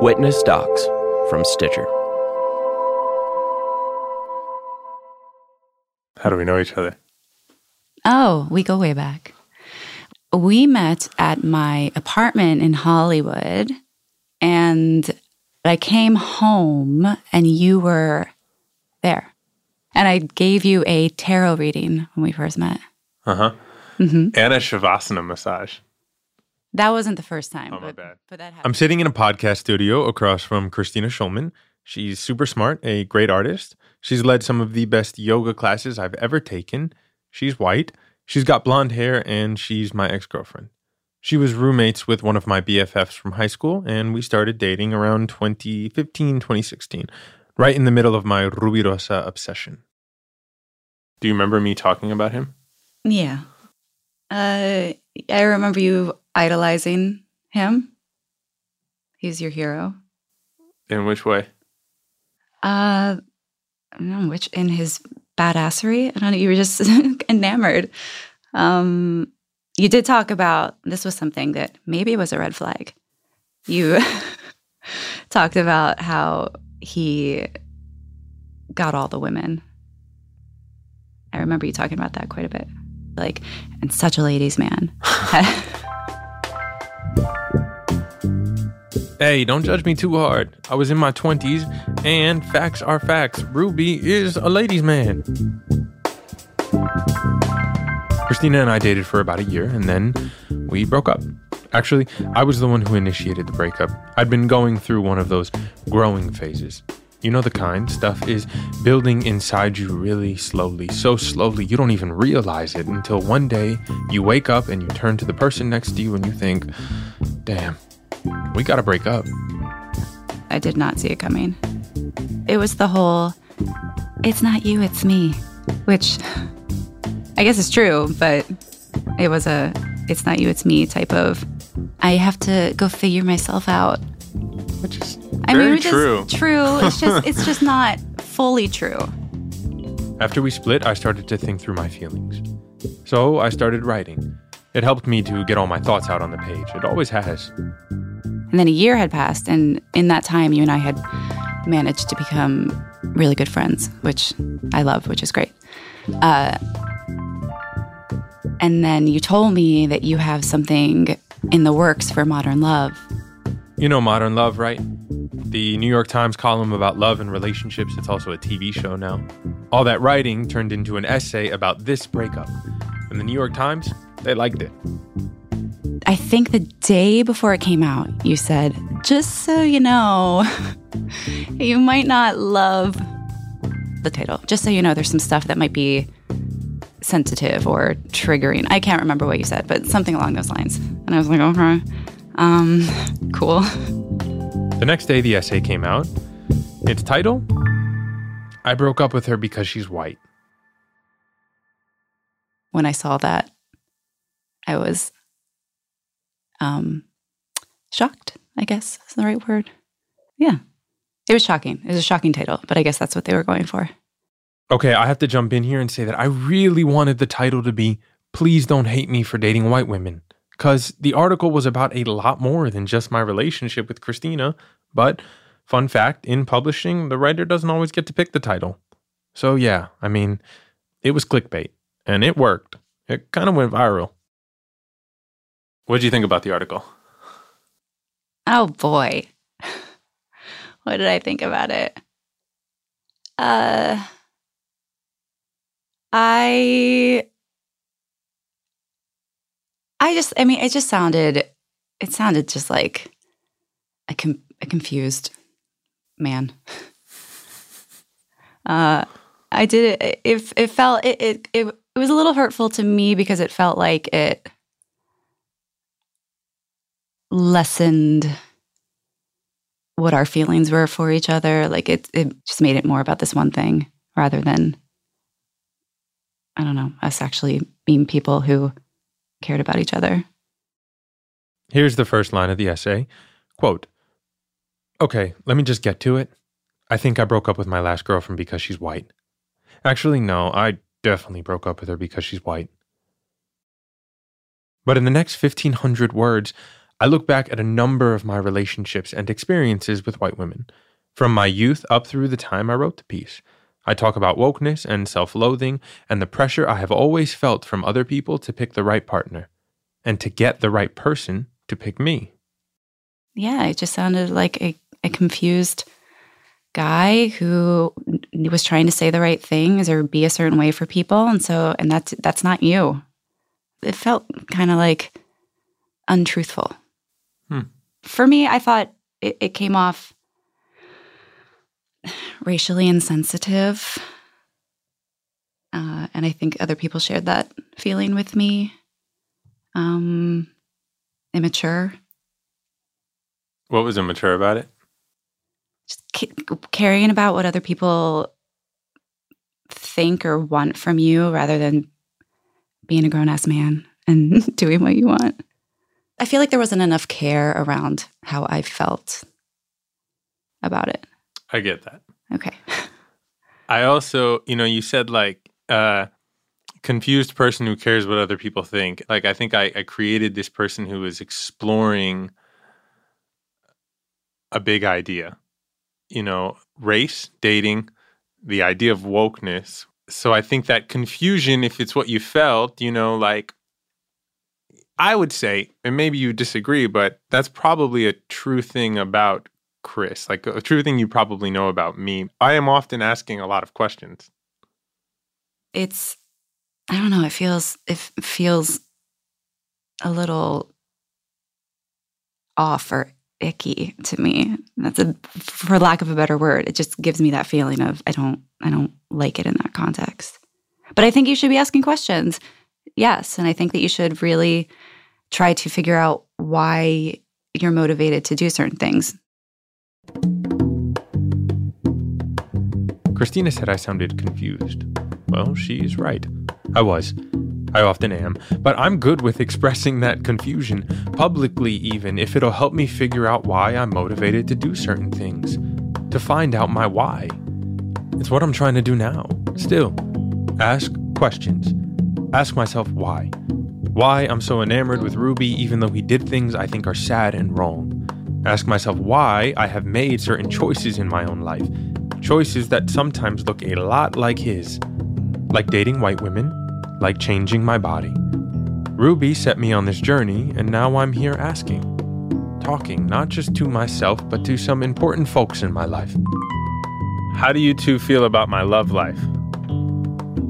Witness Docs from Stitcher. How do we know each other? Oh, we go way back. We met at my apartment in Hollywood, and I came home, and you were there. And I gave you a tarot reading when we first met. Uh huh. hmm And a Shavasana massage. That wasn't the first time. Oh, my bad. But that happened. I'm sitting in a podcast studio across from Christina Schulman. She's super smart, a great artist. She's led some of the best yoga classes I've ever taken. She's white. She's got blonde hair, and she's my ex girlfriend. She was roommates with one of my BFFs from high school, and we started dating around 2015, 2016, right in the middle of my Rubirosa obsession. Do you remember me talking about him? Yeah. Uh, I remember you idolizing him. He's your hero. In which way? Uh, I don't know which in his badassery. I don't know. You were just enamored. Um, you did talk about this was something that maybe was a red flag. You talked about how he got all the women. I remember you talking about that quite a bit. Like, and such a ladies' man. Hey, don't judge me too hard. I was in my 20s, and facts are facts. Rubi is a ladies' man. Christina and I dated for about a year, and then we broke up. Actually, I was the one who initiated the breakup. I'd been going through one of those growing phases. You know the kind, stuff is building inside you really slowly, so slowly you don't even realize it until one day you wake up and you turn to the person next to you and you think, damn, we gotta break up. I did not see it coming. It was the whole, it's not you, it's me, which I guess is true, but it was a, it's not you, it's me type of, I have to go figure myself out. Which is I very which is true. true. It's just, it's just not fully true. After we split, I started to think through my feelings. So I started writing. It helped me to get all my thoughts out on the page. It always has. And then a year had passed, and in that time, you and I had managed to become really good friends, which I love, which is great. Uh, and then you told me that you have something in the works for Modern Love. You know Modern Love, right? The New York Times column about love and relationships. It's also a TV show now. All that writing turned into an essay about this breakup. And the New York Times, they liked it. I think the day before it came out, you said, just so you know, you might not love the title. Just so you know, there's some stuff that might be sensitive or triggering. I can't remember what you said, but something along those lines. And I was like, okay, um, cool. The next day, the essay came out. Its title I broke up with her because she's white. When I saw that, I was um, shocked, I guess is the right word. Yeah. It was shocking. It was a shocking title, but I guess that's what they were going for. Okay, I have to jump in here and say that I really wanted the title to be Please Don't Hate Me for Dating White Women. Because the article was about a lot more than just my relationship with Christina. But, fun fact in publishing, the writer doesn't always get to pick the title. So, yeah, I mean, it was clickbait. And it worked. It kind of went viral. What did you think about the article? Oh boy. what did I think about it? Uh I I just I mean it just sounded it sounded just like a, com- a confused man. uh I did it it, it felt it, it it it was a little hurtful to me because it felt like it lessened what our feelings were for each other. Like it, it just made it more about this one thing rather than, I don't know, us actually being people who cared about each other. Here's the first line of the essay Quote, Okay, let me just get to it. I think I broke up with my last girlfriend because she's white. Actually, no, I definitely broke up with her because she's white. But in the next 1500 words, I look back at a number of my relationships and experiences with white women, from my youth up through the time I wrote the piece. I talk about wokeness and self loathing and the pressure I have always felt from other people to pick the right partner and to get the right person to pick me. Yeah, it just sounded like a, a confused guy who was trying to say the right things or be a certain way for people and so and that's that's not you it felt kind of like untruthful Hmm. for me i thought it, it came off racially insensitive uh, and i think other people shared that feeling with me um immature What was immature about it? just ca- caring about what other people think or want from you rather than being a grown ass man and doing what you want. I feel like there wasn't enough care around how I felt about it. I get that. Okay. I also, you know, you said like uh confused person who cares what other people think. Like I think I, I created this person who was exploring a big idea. You know, race, dating, the idea of wokeness. So I think that confusion, if it's what you felt, you know, like I would say, and maybe you disagree, but that's probably a true thing about Chris, like a true thing you probably know about me. I am often asking a lot of questions. It's I don't know, it feels it feels a little off or icky to me. That's a for lack of a better word. It just gives me that feeling of I don't I don't like it in that context. But I think you should be asking questions. Yes, and I think that you should really try to figure out why you're motivated to do certain things. Christina said I sounded confused. Well, she's right. I was. I often am. But I'm good with expressing that confusion, publicly even, if it'll help me figure out why I'm motivated to do certain things. To find out my why. It's what I'm trying to do now. Still, ask questions. Ask myself why. Why I'm so enamored with Rubi, even though he did things I think are sad and wrong. Ask myself why I have made certain choices in my own life. Choices that sometimes look a lot like his. Like dating white women, like changing my body. Rubi set me on this journey, and now I'm here asking. Talking not just to myself, but to some important folks in my life. How do you two feel about my love life?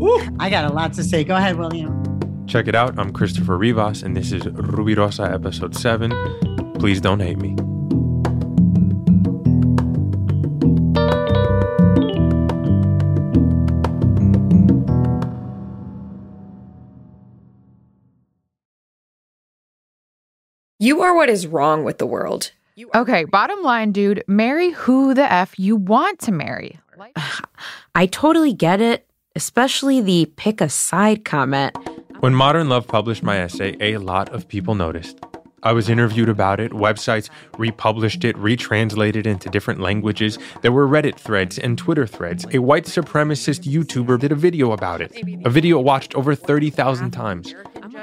Ooh, I got a lot to say. Go ahead, William. Check it out. I'm Christopher Rivas, and this is Rubirosa, episode 7. Please don't hate me. You are what is wrong with the world. You are- Okay, bottom line, dude, marry who the F you want to marry. I totally get it, especially the pick a side comment. When Modern Love published my essay, a lot of people noticed. I was interviewed about it, websites republished it, retranslated into different languages. There were Reddit threads and Twitter threads. A white supremacist YouTuber did a video about it, a video watched over 30,000 times.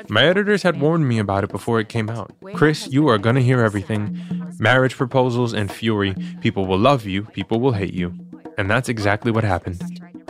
My editors had warned me about it before it came out. Chris, you are gonna hear everything marriage proposals and fury. People will love you, people will hate you. And that's exactly what happened.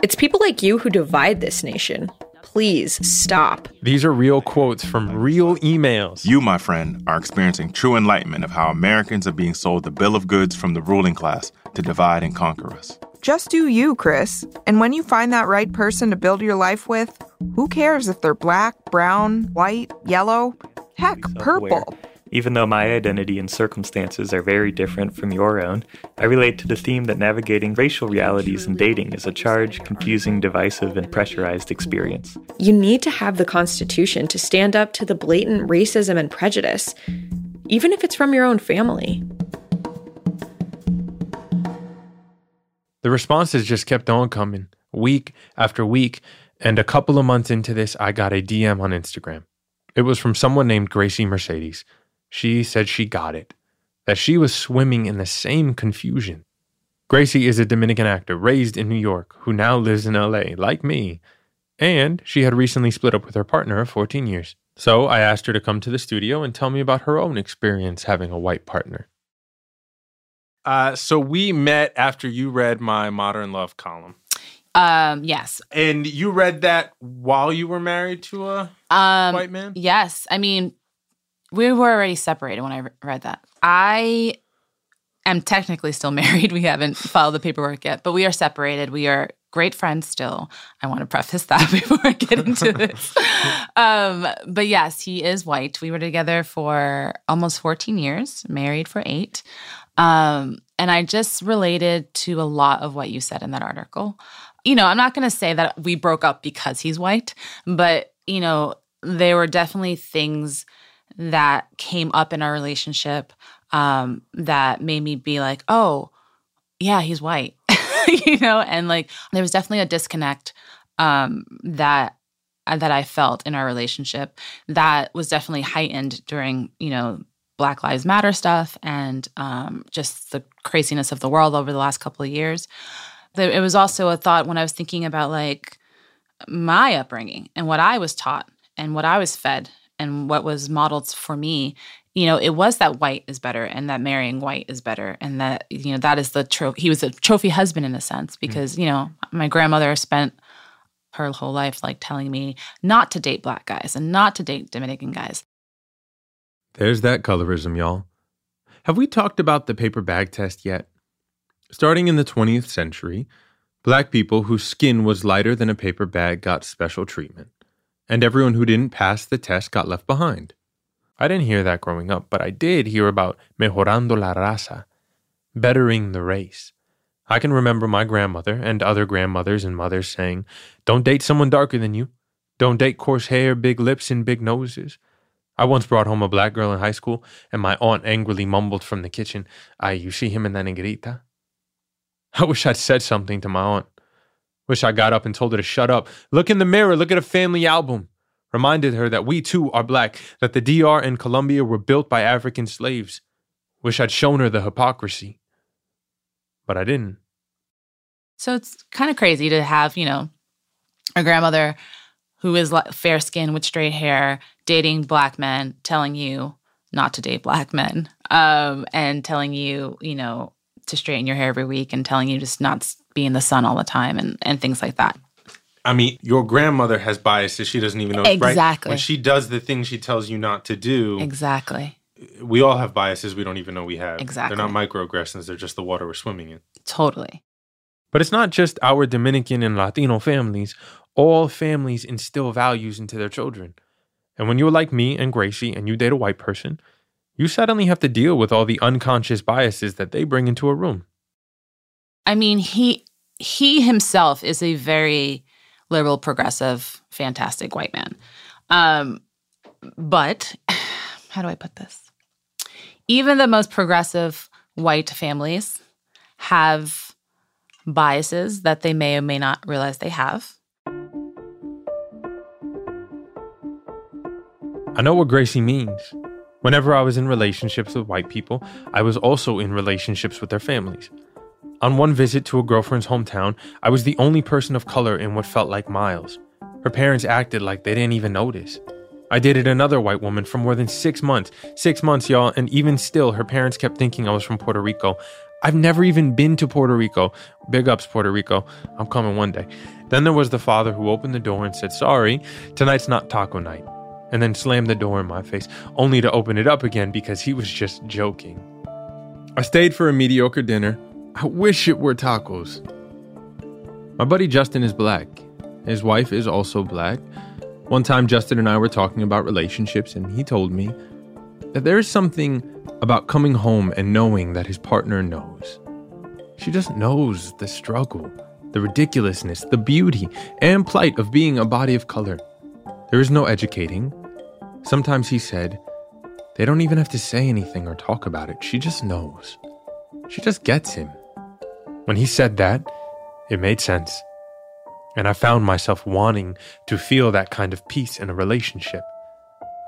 It's people like you who divide this nation. Please stop. These are real quotes from real emails. You, my friend, are experiencing true enlightenment of how Americans are being sold the bill of goods from the ruling class to divide and conquer us. Just do you, Chris. And when you find that right person to build your life with, who cares if they're black, brown, white, yellow? Heck, purple. Even though my identity and circumstances are very different from your own, I relate to the theme that navigating racial realities in dating is a charged, confusing, divisive, and pressurized experience. You need to have the Constitution to stand up to the blatant racism and prejudice, even if it's from your own family. The responses just kept on coming, week after week, and a couple of months into this, I got a DM on Instagram. It was from someone named Gracie Mercedes. She said she got it, that she was swimming in the same confusion. Gracie is a Dominican actor raised in New York who now lives in LA, like me, and she had recently split up with her partner of 14 years. So I asked her to come to the studio and tell me about her own experience having a white partner. Uh, so we met after you read my Modern Love column. Um, yes. And you read that while you were married to a Um, white man? Yes. I mean, we were already separated when I re- read that. I am technically still married. We haven't filed the paperwork yet, but we are separated. We are great friends still. I want to preface that before I get into this. um, but yes, he is white. We were together for almost 14 years, married for eight. Um, and I just related to a lot of what you said in that article. You know, I'm not going to say that we broke up because he's white, but, you know, there were definitely things that came up in our relationship um, that made me be like, oh, yeah, he's white, you know, and like there was definitely a disconnect um, that that I felt in our relationship that was definitely heightened during, you know, Black Lives Matter stuff and um, just the craziness of the world over the last couple of years. It was also a thought when I was thinking about like my upbringing and what I was taught and what I was fed and what was modeled for me. You know, it was that white is better and that marrying white is better and that you know that is the trophy. He was a trophy husband in a sense mm. because you know my grandmother spent her whole life like telling me not to date black guys and not to date Dominican guys. There's that colorism, y'all. Have we talked about the paper bag test yet? Starting in the 20th century, black people whose skin was lighter than a paper bag got special treatment, and everyone who didn't pass the test got left behind. I didn't hear that growing up, but I did hear about mejorando la raza, bettering the race. I can remember my grandmother and other grandmothers and mothers saying, Don't date someone darker than you. Don't date coarse hair, big lips, and big noses. I once brought home a black girl in high school, and my aunt angrily mumbled from the kitchen, Ay, you see him in that negrita? I wish I'd said something to my aunt. Wish I got up and told her to shut up. Look in the mirror, look at a family album. Reminded her that we too are black, that the DR and Colombia were built by African slaves. Wish I'd shown her the hypocrisy. But I didn't. So it's kind of crazy to have, you know, a grandmother who is fair skinned with straight hair dating black men telling you not to date black men um, and telling you, you know, to straighten your hair every week and telling you just not be in the sun all the time and, and things like that. I mean, your grandmother has biases she doesn't even know. Right? Exactly. When she does the things she tells you not to do, Exactly. we all have biases we don't even know we have. Exactly. They're not microaggressions, they're just the water we're swimming in. Totally. But it's not just our Dominican and Latino families. All families instill values into their children. And when you're like me and Gracie and you date a white person, you suddenly have to deal with all the unconscious biases that they bring into a room. I mean, he he himself is a very liberal, progressive, fantastic white man. Um, but how do I put this? Even the most progressive white families have biases that they may or may not realize they have. I know what Gracie means. Whenever I was in relationships with white people, I was also in relationships with their families. On one visit to a girlfriend's hometown, I was the only person of color in what felt like miles. Her parents acted like they didn't even notice. I dated another white woman for more than six months. Six months, y'all, and even still, her parents kept thinking I was from Puerto Rico. I've never even been to Puerto Rico. Big ups, Puerto Rico. I'm coming one day. Then there was the father who opened the door and said, Sorry, tonight's not taco night. And then slammed the door in my face, only to open it up again because he was just joking. I stayed for a mediocre dinner. I wish it were tacos. My buddy Justin is black. His wife is also black. One time, Justin and I were talking about relationships, and he told me that there is something about coming home and knowing that his partner knows. She just knows the struggle, the ridiculousness, the beauty, and plight of being a body of color. There is no educating. Sometimes he said, they don't even have to say anything or talk about it. She just knows. She just gets him. When he said that, it made sense. And I found myself wanting to feel that kind of peace in a relationship.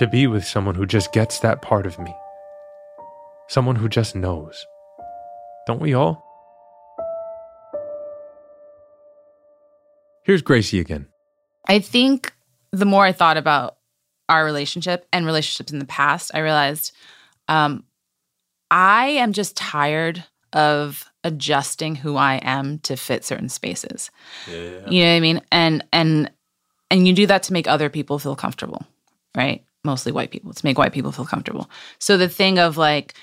To be with someone who just gets that part of me. Someone who just knows. Don't we all? Here's Gracie again. I think the more I thought about our relationship and relationships in the past, I realized um, I am just tired of adjusting who I am to fit certain spaces. Yeah. You know what I mean? And and and you do that to make other people feel comfortable, right? Mostly white people to make white people feel comfortable. So the thing of like,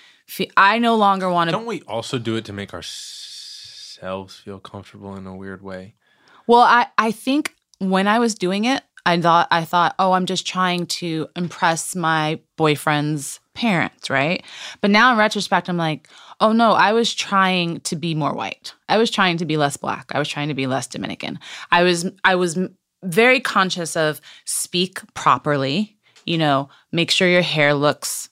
I no longer want to. Don't we also do it to make ourselves feel comfortable in a weird way? Well, I I think when I was doing it, I thought I thought, oh, I'm just trying to impress my boyfriend's parents, right? But now in retrospect, I'm like, oh no, I was trying to be more white. I was trying to be less black. I was trying to be less Dominican. I was I was very conscious of speak properly, you know, make sure your hair looks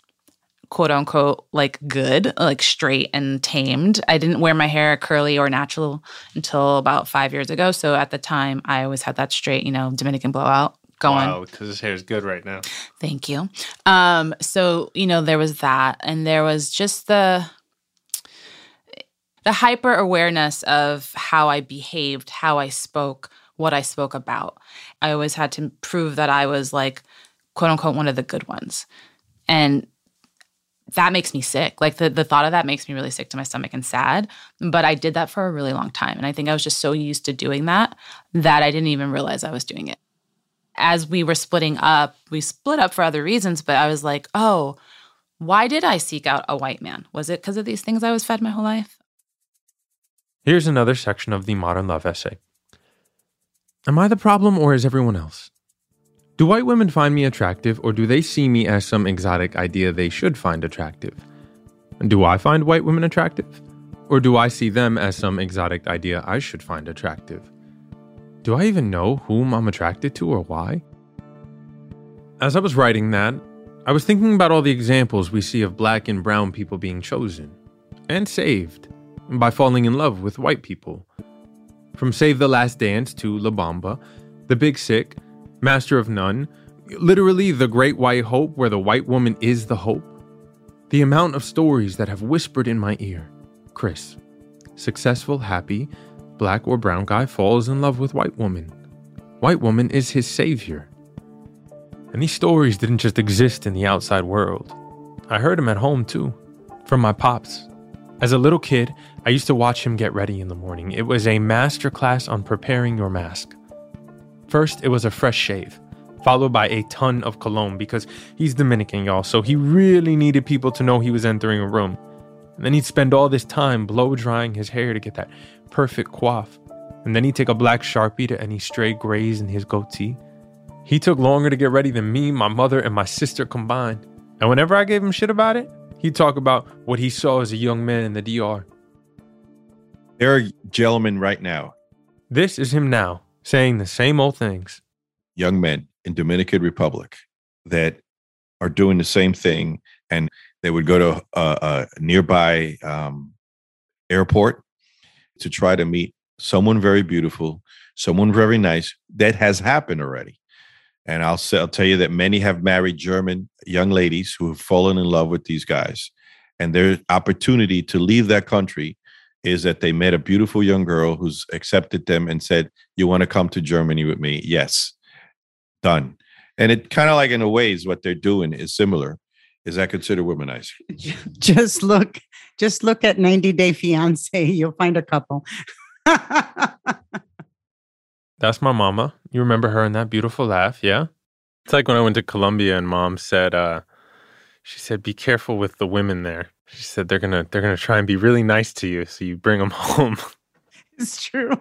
quote unquote like good, like straight and tamed. I didn't wear my hair curly or natural until about five years ago. So at the time, I always had that straight, you know, Dominican blowout going. Wow, because his hair is good right now. Thank you. Um, so you know, there was that, and there was just the the hyper awareness of how I behaved, how I spoke, what I spoke about. I always had to prove that I was like, quote unquote, one of the good ones, and that makes me sick. Like the, the thought of that makes me really sick to my stomach and sad. But I did that for a really long time. And I think I was just so used to doing that that I didn't even realize I was doing it. As we were splitting up, we split up for other reasons, but I was like, oh, why did I seek out a white man? Was it because of these things I was fed my whole life? Here's another section of the modern love essay. Am I the problem or is everyone else? Do white women find me attractive or do they see me as some exotic idea they should find attractive? Do I find white women attractive? Or do I see them as some exotic idea I should find attractive? Do I even know whom I'm attracted to or why? As I was writing that, I was thinking about all the examples we see of black and brown people being chosen and saved by falling in love with white people. From Save the Last Dance to La Bamba, The Big Sick, Master of None, literally the Great White Hope, where the white woman is the hope. The amount of stories that have whispered in my ear Chris, successful, happy, black or brown guy falls in love with white woman. White woman is his savior. And these stories didn't just exist in the outside world. I heard them at home too, from my pops. As a little kid, I used to watch him get ready in the morning. It was a master class on preparing your mask. First, it was a fresh shave, followed by a ton of cologne because he's Dominican, y'all, so he really needed people to know he was entering a room. And then he'd spend all this time blow drying his hair to get that perfect coif. And then he'd take a black sharpie to any stray grays in his goatee. He took longer to get ready than me, my mother, and my sister combined. And whenever I gave him shit about it, he'd talk about what he saw as a young man in the DR. There are gentlemen right now, This is him now, saying the same old things. young men in Dominican Republic, that are doing the same thing, and they would go to a, a nearby um, airport to try to meet someone very beautiful, someone very nice. That has happened already. And I'll, say, I'll tell you that many have married German young ladies who have fallen in love with these guys. And their opportunity to leave that country is that they met a beautiful young girl who's accepted them and said, You want to come to Germany with me? Yes. Done. And it kind of like, in a way, is what they're doing is similar. Is that considered womanizing? Just look, just look at 90 Day Fiance. You'll find a couple. That's my mama. You remember her and that beautiful laugh, yeah? It's like when I went to Colombia and mom said, uh, she said, be careful with the women there. She said they're gonna they're gonna try and be really nice to you, so you bring them home. it's true.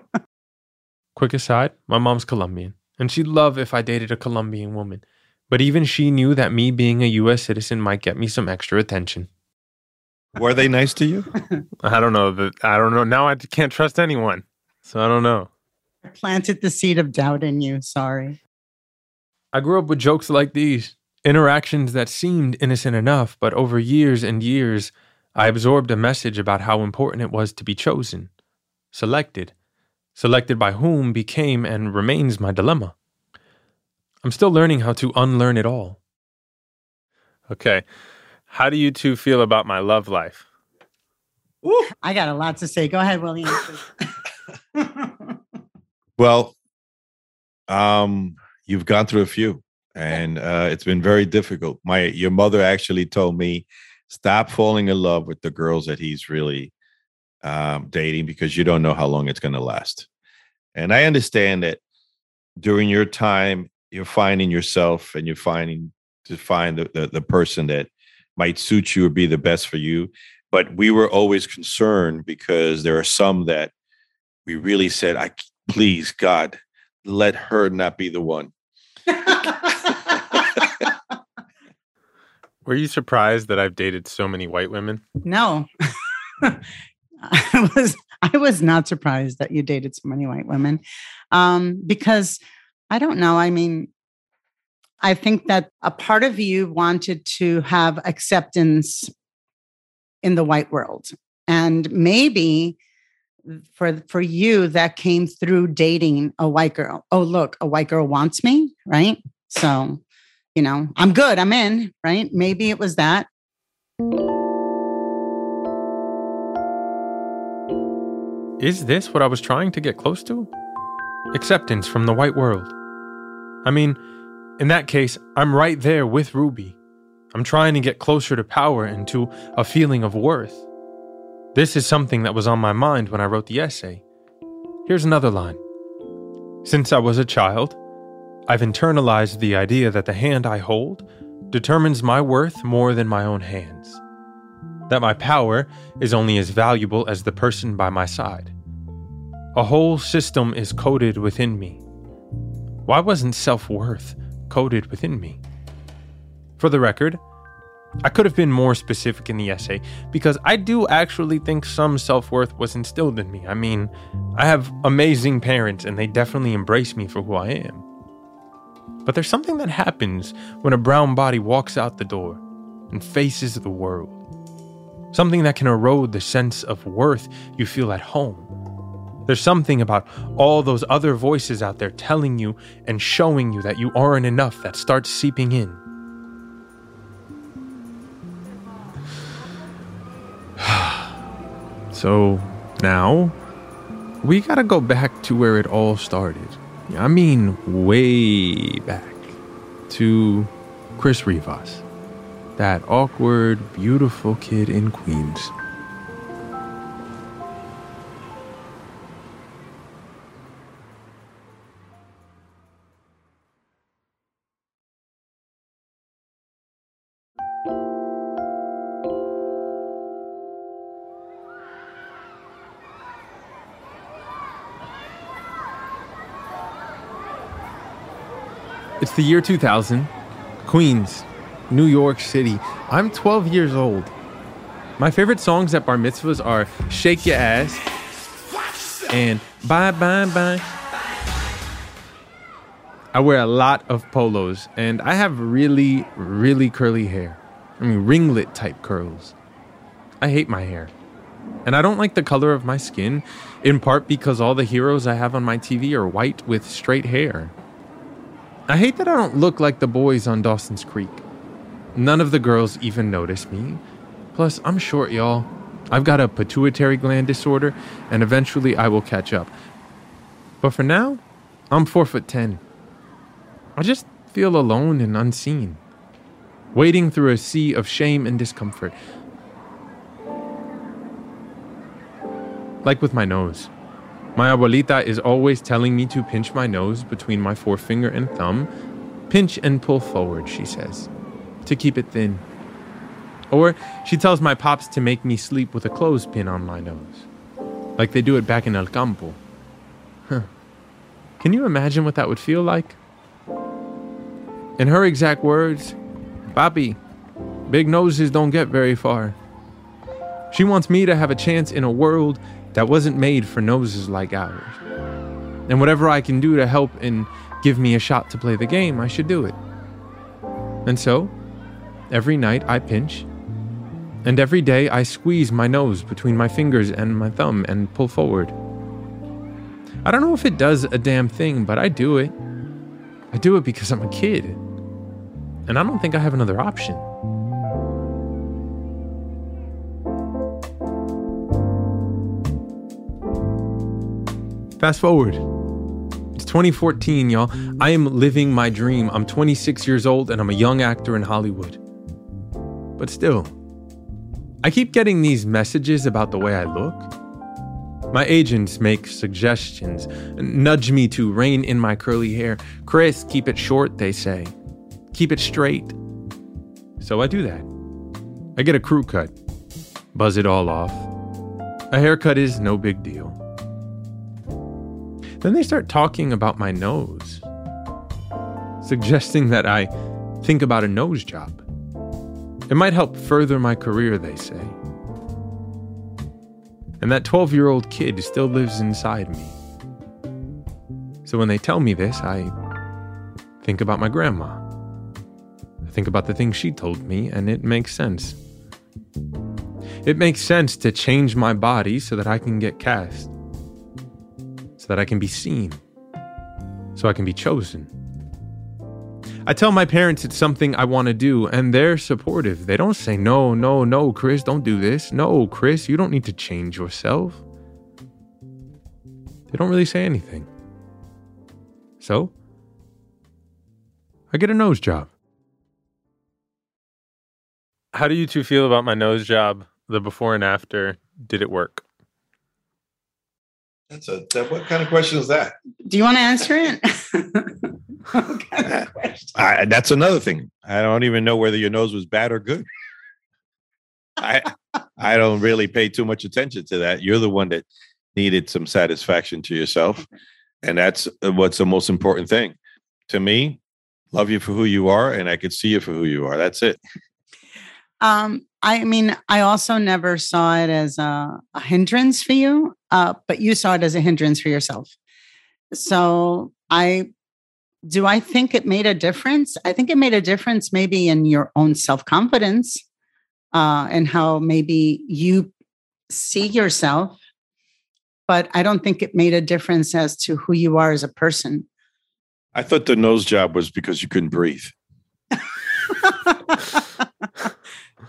Quick aside, my mom's Colombian, and she'd love if I dated a Colombian woman. But even she knew that me being a US citizen might get me some extra attention. Were they nice to you? I don't know that I don't know. Now I can't trust anyone. So I don't know. I planted the seed of doubt in you. Sorry. I grew up with jokes like these, interactions that seemed innocent enough, but over years and years, I absorbed a message about how important it was to be chosen, selected. Selected by whom became and remains my dilemma. I'm still learning how to unlearn it all. Okay, how do you two feel about my love life? Ooh, I got a lot to say. Go ahead, William. Well, um, you've gone through a few. And uh, it's been very difficult. My your mother actually told me stop falling in love with the girls that he's really um, dating because you don't know how long it's going to last. And I understand that during your time, you're finding yourself and you're finding to find the, the, the person that might suit you or be the best for you. But we were always concerned because there are some that we really said, I please God, let her not be the one. Were you surprised that I've dated so many white women? No. I was I was not surprised that you dated so many white women. Um, because I don't know. I mean, I think that a part of you wanted to have acceptance in the white world. And maybe for for you that came through dating a white girl. Oh, look, a white girl wants me, right? So, you know, I'm good, I'm in, right? Maybe it was that. Is this what I was trying to get close to? Acceptance from the white world. I mean, in that case, I'm right there with Rubi. I'm trying to get closer to power and to a feeling of worth. This is something that was on my mind when I wrote the essay. Here's another line Since I was a child, I've internalized the idea that the hand I hold determines my worth more than my own hands. That my power is only as valuable as the person by my side. A whole system is coded within me. Why wasn't self worth coded within me? For the record, I could have been more specific in the essay because I do actually think some self worth was instilled in me. I mean, I have amazing parents and they definitely embrace me for who I am. But there's something that happens when a brown body walks out the door and faces the world. Something that can erode the sense of worth you feel at home. There's something about all those other voices out there telling you and showing you that you aren't enough that starts seeping in. so now we gotta go back to where it all started. I mean, way back to Chris Rivas, that awkward, beautiful kid in Queens. It's the year 2000, Queens, New York City. I'm 12 years old. My favorite songs at bar mitzvahs are Shake Your Ass and Bye Bye Bye. I wear a lot of polos and I have really, really curly hair. I mean, ringlet type curls. I hate my hair. And I don't like the color of my skin, in part because all the heroes I have on my TV are white with straight hair. I hate that I don't look like the boys on Dawson's Creek. None of the girls even notice me. Plus, I'm short, y'all. I've got a pituitary gland disorder, and eventually I will catch up. But for now, I'm four foot ten. I just feel alone and unseen, wading through a sea of shame and discomfort. Like with my nose. My abuelita is always telling me to pinch my nose between my forefinger and thumb. Pinch and pull forward, she says, to keep it thin. Or she tells my pops to make me sleep with a clothespin on my nose, like they do it back in El Campo. Huh. Can you imagine what that would feel like? In her exact words, Papi, big noses don't get very far. She wants me to have a chance in a world that wasn't made for noses like ours. And whatever I can do to help and give me a shot to play the game, I should do it. And so, every night I pinch, and every day I squeeze my nose between my fingers and my thumb and pull forward. I don't know if it does a damn thing, but I do it. I do it because I'm a kid. And I don't think I have another option. Fast forward. It's 2014, y'all. I am living my dream. I'm 26 years old and I'm a young actor in Hollywood. But still, I keep getting these messages about the way I look. My agents make suggestions, nudge me to rein in my curly hair. Chris, keep it short, they say. Keep it straight. So I do that. I get a crew cut, buzz it all off. A haircut is no big deal. Then they start talking about my nose, suggesting that I think about a nose job. It might help further my career, they say. And that 12 year old kid still lives inside me. So when they tell me this, I think about my grandma. I think about the things she told me, and it makes sense. It makes sense to change my body so that I can get cast, that I can be seen, so I can be chosen. I tell my parents it's something I want to do, and they're supportive. They don't say, No, no, no, Chris, don't do this. No, Chris, you don't need to change yourself. They don't really say anything. So, I get a nose job. How do you two feel about my nose job, the before and after? Did it work? That's a that, what kind of question is that? Do you want to answer it? I, that's another thing. I don't even know whether your nose was bad or good. I I don't really pay too much attention to that. You're the one that needed some satisfaction to yourself, and that's uh, what's the most important thing to me. Love you for who you are, and I could see you for who you are. That's it. Um, I mean, I also never saw it as a, a hindrance for you, uh, but you saw it as a hindrance for yourself. So I do I think it made a difference? I think it made a difference maybe in your own self confidence uh, and how maybe you see yourself. But I don't think it made a difference as to who you are as a person. I thought the nose job was because you couldn't breathe.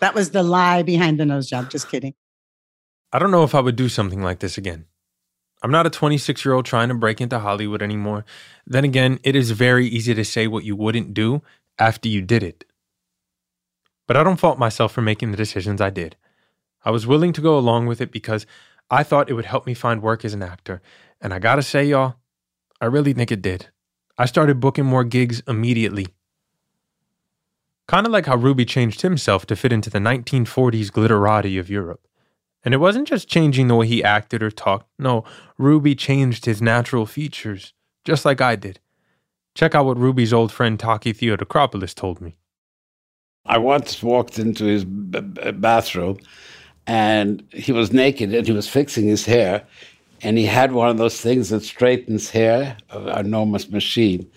That was the lie behind the nose job. Just kidding. I don't know if I would do something like this again. I'm not a 26 year old trying to break into Hollywood anymore. Then again, it is very easy to say what you wouldn't do after you did it. But I don't fault myself for making the decisions I did. I was willing to go along with it because I thought it would help me find work as an actor. And I gotta say, y'all, I really think it did. I started booking more gigs immediately. Kind of like how Rubi changed himself to fit into the 1940s glitterati of Europe. And it wasn't just changing the way he acted or talked. No, Rubi changed his natural features, just like I did. Check out what Rubi's old friend Taki Theodoracopulos told me. I once walked into his b- b- bathroom and he was naked and he was fixing his hair and he had one of those things that straightens hair, an enormous machine.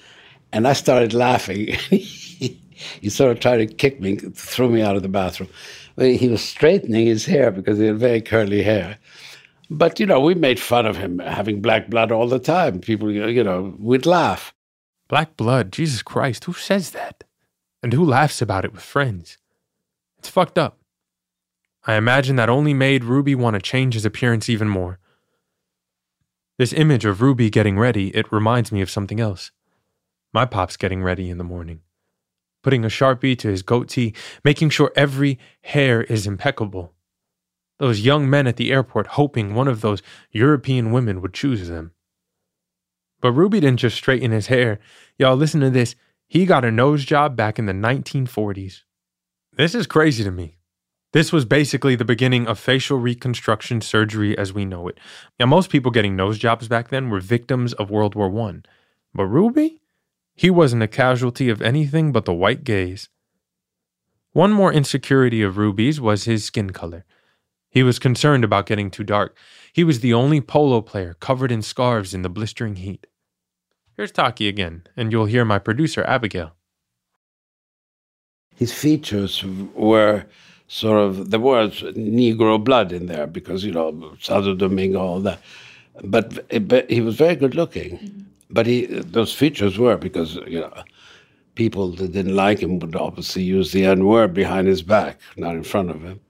And I started laughing. sort of tried to kick me, threw me out of the bathroom he was straightening his hair because he had very curly hair. But, you know, we made fun of him having black blood all the time. People, you know, we'd laugh. Black blood? Jesus Christ, who says that? And who laughs about it with friends? It's fucked up. I imagine that only made Rubi want to change his appearance even more. This image of Rubi getting ready, it reminds me of something else. My pop's getting ready in the morning putting a sharpie to his goatee, making sure every hair is impeccable. Those young men at the airport hoping one of those European women would choose them. But Rubi didn't just straighten his hair. Y'all, listen to this. He got a nose job back in the 1940s. This is crazy to me. This was basically the beginning of facial reconstruction surgery as we know it. Now, most people getting nose jobs back then were victims of World War I. But Rubi? He wasn't a casualty of anything but the white gaze. One more insecurity of Rubi's was his skin color. He was concerned about getting too dark. He was the only polo player covered in scarves in the blistering heat. Here's Taki again, and you'll hear my producer, Abigail. His features were sort of, there was Negro blood in there because, you know, Santo Domingo, all that. But, but he was very good looking. Mm-hmm. But he, those features were because you know people that didn't like him would obviously use the N word behind his back, not in front of him.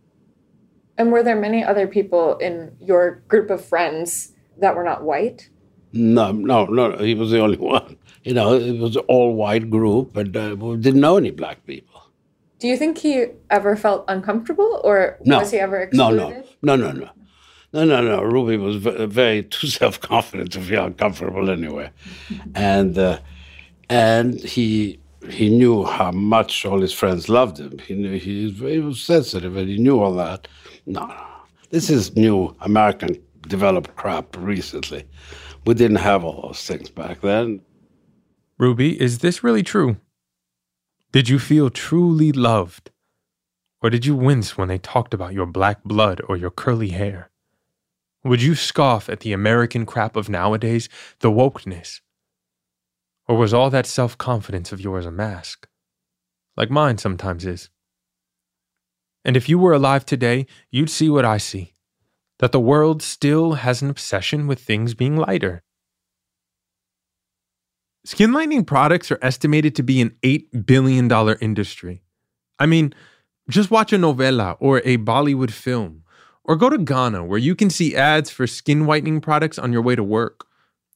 And were there many other people in your group of friends that were not white? No, no, no. He was the only one. You know, it was an all white group, and uh, we didn't know any black people. Do you think he ever felt uncomfortable, or No. was he ever excluded? no, no, no, no. No, no, no. No. Rubi was very too self confident to feel uncomfortable anyway, and uh, and he he knew how much all his friends loved him. He knew he, was sensitive, and he knew all that. No, no, this is new American developed crap recently. We didn't have all those things back then. Rubi, is this really true? Did you feel truly loved? Or did you wince when they talked about your black blood or your curly hair? Would you scoff at the American crap of nowadays, the wokeness? Or was all that self confidence of yours a mask? Like mine sometimes is. And if you were alive today, you'd see what I see that the world still has an obsession with things being lighter. Skin lightening products are estimated to be an $8 billion industry. I mean, just watch a novela or a Bollywood film, or go to Ghana where you can see ads for skin whitening products on your way to work,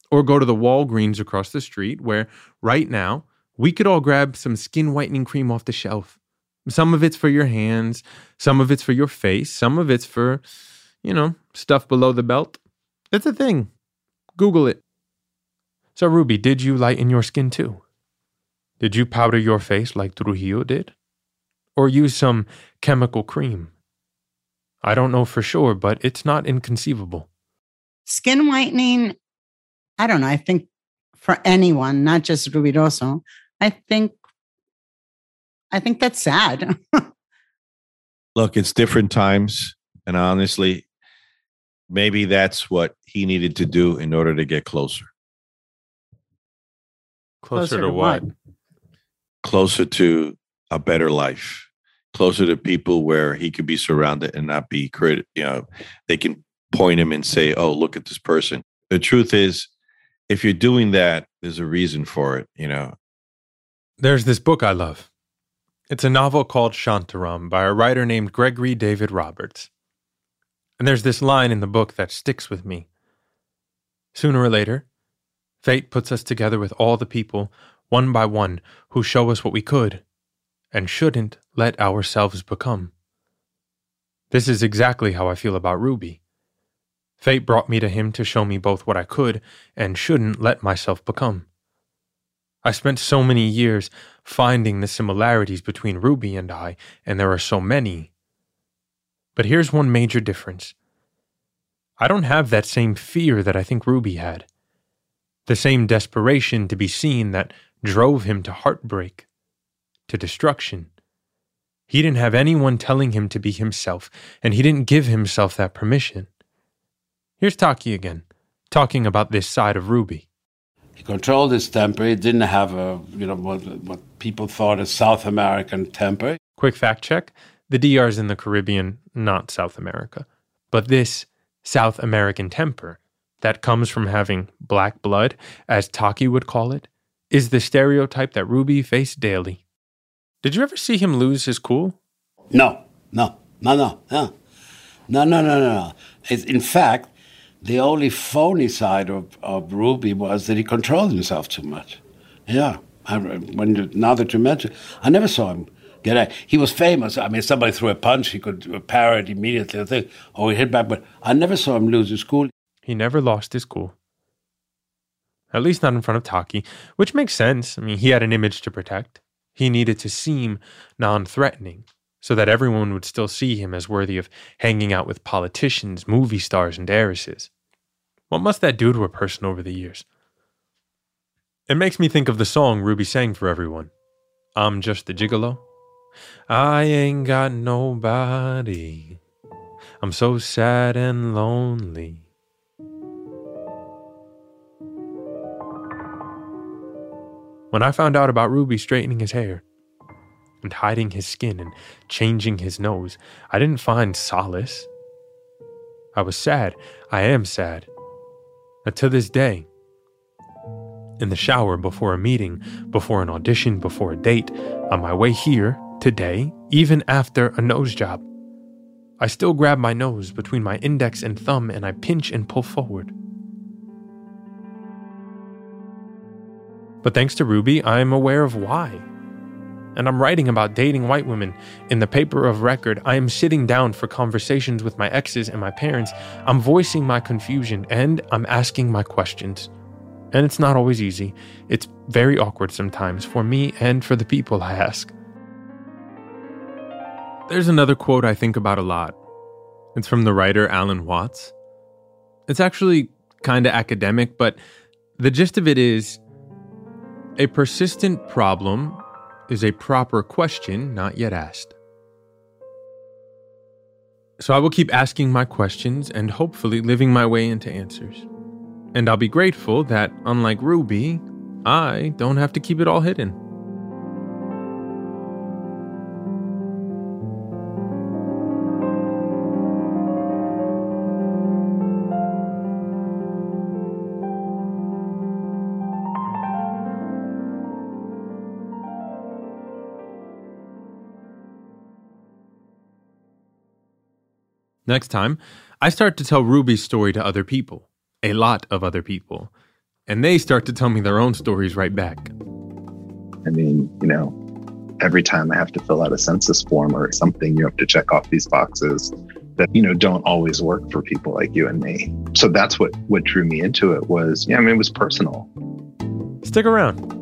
or go to the Walgreens across the street where, right now, we could all grab some skin whitening cream off the shelf. Some of it's for your hands, some of it's for your face, some of it's for, you know, stuff below the belt. It's a thing. Google it. So, Rubi, did you lighten your skin too? Did you powder your face like Trujillo did? Or use some chemical cream? I don't know for sure, but it's not inconceivable. Skin whitening, I don't know. I think for anyone, not just Rubirosa, I think I think that's sad. Look, it's different times. And honestly, maybe that's what he needed to do in order to get closer. Closer, to, what? Closer to a better life. Closer to people where he could be surrounded and not be crit you know, they can point him and say, Oh, look at this person. The truth is, if you're doing that, there's a reason for it, you know. There's this book I love. It's a novel called Shantaram by a writer named Gregory David Roberts. And there's this line in the book that sticks with me. Sooner or later, fate puts us together with all the people, one by one, who show us what we could and shouldn't let ourselves become. This is exactly how I feel about Rubi. Fate brought me to him to show me both what I could and shouldn't let myself become. I spent so many years finding the similarities between Rubi and I, and there are so many. But here's one major difference I don't have that same fear that I think Rubi had, the same desperation to be seen that drove him to heartbreak, to destruction. He didn't have anyone telling him to be himself, and he didn't give himself that permission. Here's Taki again, talking about this side of Rubi. He controlled his temper. He didn't have a, you know, what, what people thought a South American temper. Quick fact check the DR is in the Caribbean, not South America. But this South American temper that comes from having black blood, as Taki would call it, is the stereotype that Rubi faced daily. Did you ever see him lose his cool? No, no, no, no, no, no, no, no, no. It's, in fact, the only phony side of, of Rubi was that he controlled himself too much. Yeah, I, when you, now that you mention, I never saw him get a. He was famous. I mean, somebody threw a punch, he could parry it immediately. I think, or he hit back, but I never saw him lose his cool. He never lost his cool. At least not in front of Taki, which makes sense. I mean, he had an image to protect. He needed to seem non threatening so that everyone would still see him as worthy of hanging out with politicians, movie stars, and heiresses. What must that do to a person over the years? It makes me think of the song Rubi sang for everyone I'm just a gigolo. I ain't got nobody. I'm so sad and lonely. When I found out about Rubi straightening his hair and hiding his skin and changing his nose, I didn't find solace. I was sad. I am sad. And to this day, in the shower before a meeting, before an audition, before a date, on my way here today, even after a nose job, I still grab my nose between my index and thumb and I pinch and pull forward. But thanks to Rubi, I'm aware of why. And I'm writing about dating white women. In the paper of record, I am sitting down for conversations with my exes and my parents. I'm voicing my confusion and I'm asking my questions. And it's not always easy. It's very awkward sometimes for me and for the people I ask. There's another quote I think about a lot. It's from the writer Alan Watts. It's actually kind of academic, but the gist of it is a persistent problem is a proper question not yet asked. So I will keep asking my questions and hopefully living my way into answers. And I'll be grateful that, unlike Rubi, I don't have to keep it all hidden. Next time, I start to tell Rubi's story to other people, a lot of other people, and they start to tell me their own stories right back. I mean, you know, every time I have to fill out a census form or something, you have to check off these boxes that, you know, don't always work for people like you and me. So that's what what drew me into it was, yeah, I mean, it was personal. Stick around.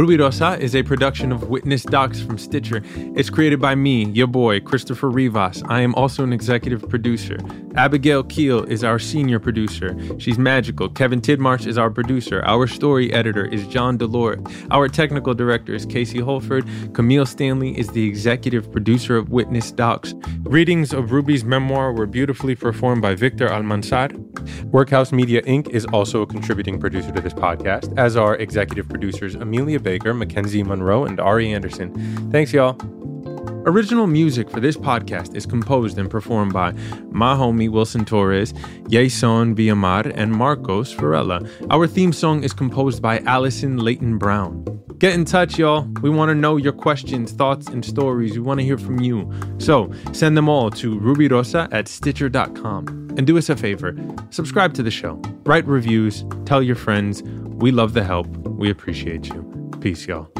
Rubirosa is a production of Witness Docs from Stitcher. It's created by me, your boy, Christopher Rivas. I am also an executive producer. Abigail Keel is our senior producer. She's magical. Kevin Tidmarsh is our producer. Our story editor is John Delort. Our technical director is Casey Holford. Camille Stanley is the executive producer of Witness Docs. Readings of Rubi's memoir were beautifully performed by Victor Almanzar. Workhouse Media Inc. is also a contributing producer to this podcast, as are executive producers Amelia Baker, Mackenzie Monroe, and Ari Anderson. Thanks, y'all. Original music for this podcast is composed and performed by my homie Wilson Torres, Jason Villamar, and Marcos Varela. Our theme song is composed by Allison Leighton Brown. Get in touch, y'all. We want to know your questions, thoughts, and stories. We want to hear from you. So send them all to rubirosa at stitcher.com. And do us a favor subscribe to the show, write reviews, tell your friends. We love the help. We appreciate you. Peace, y'all.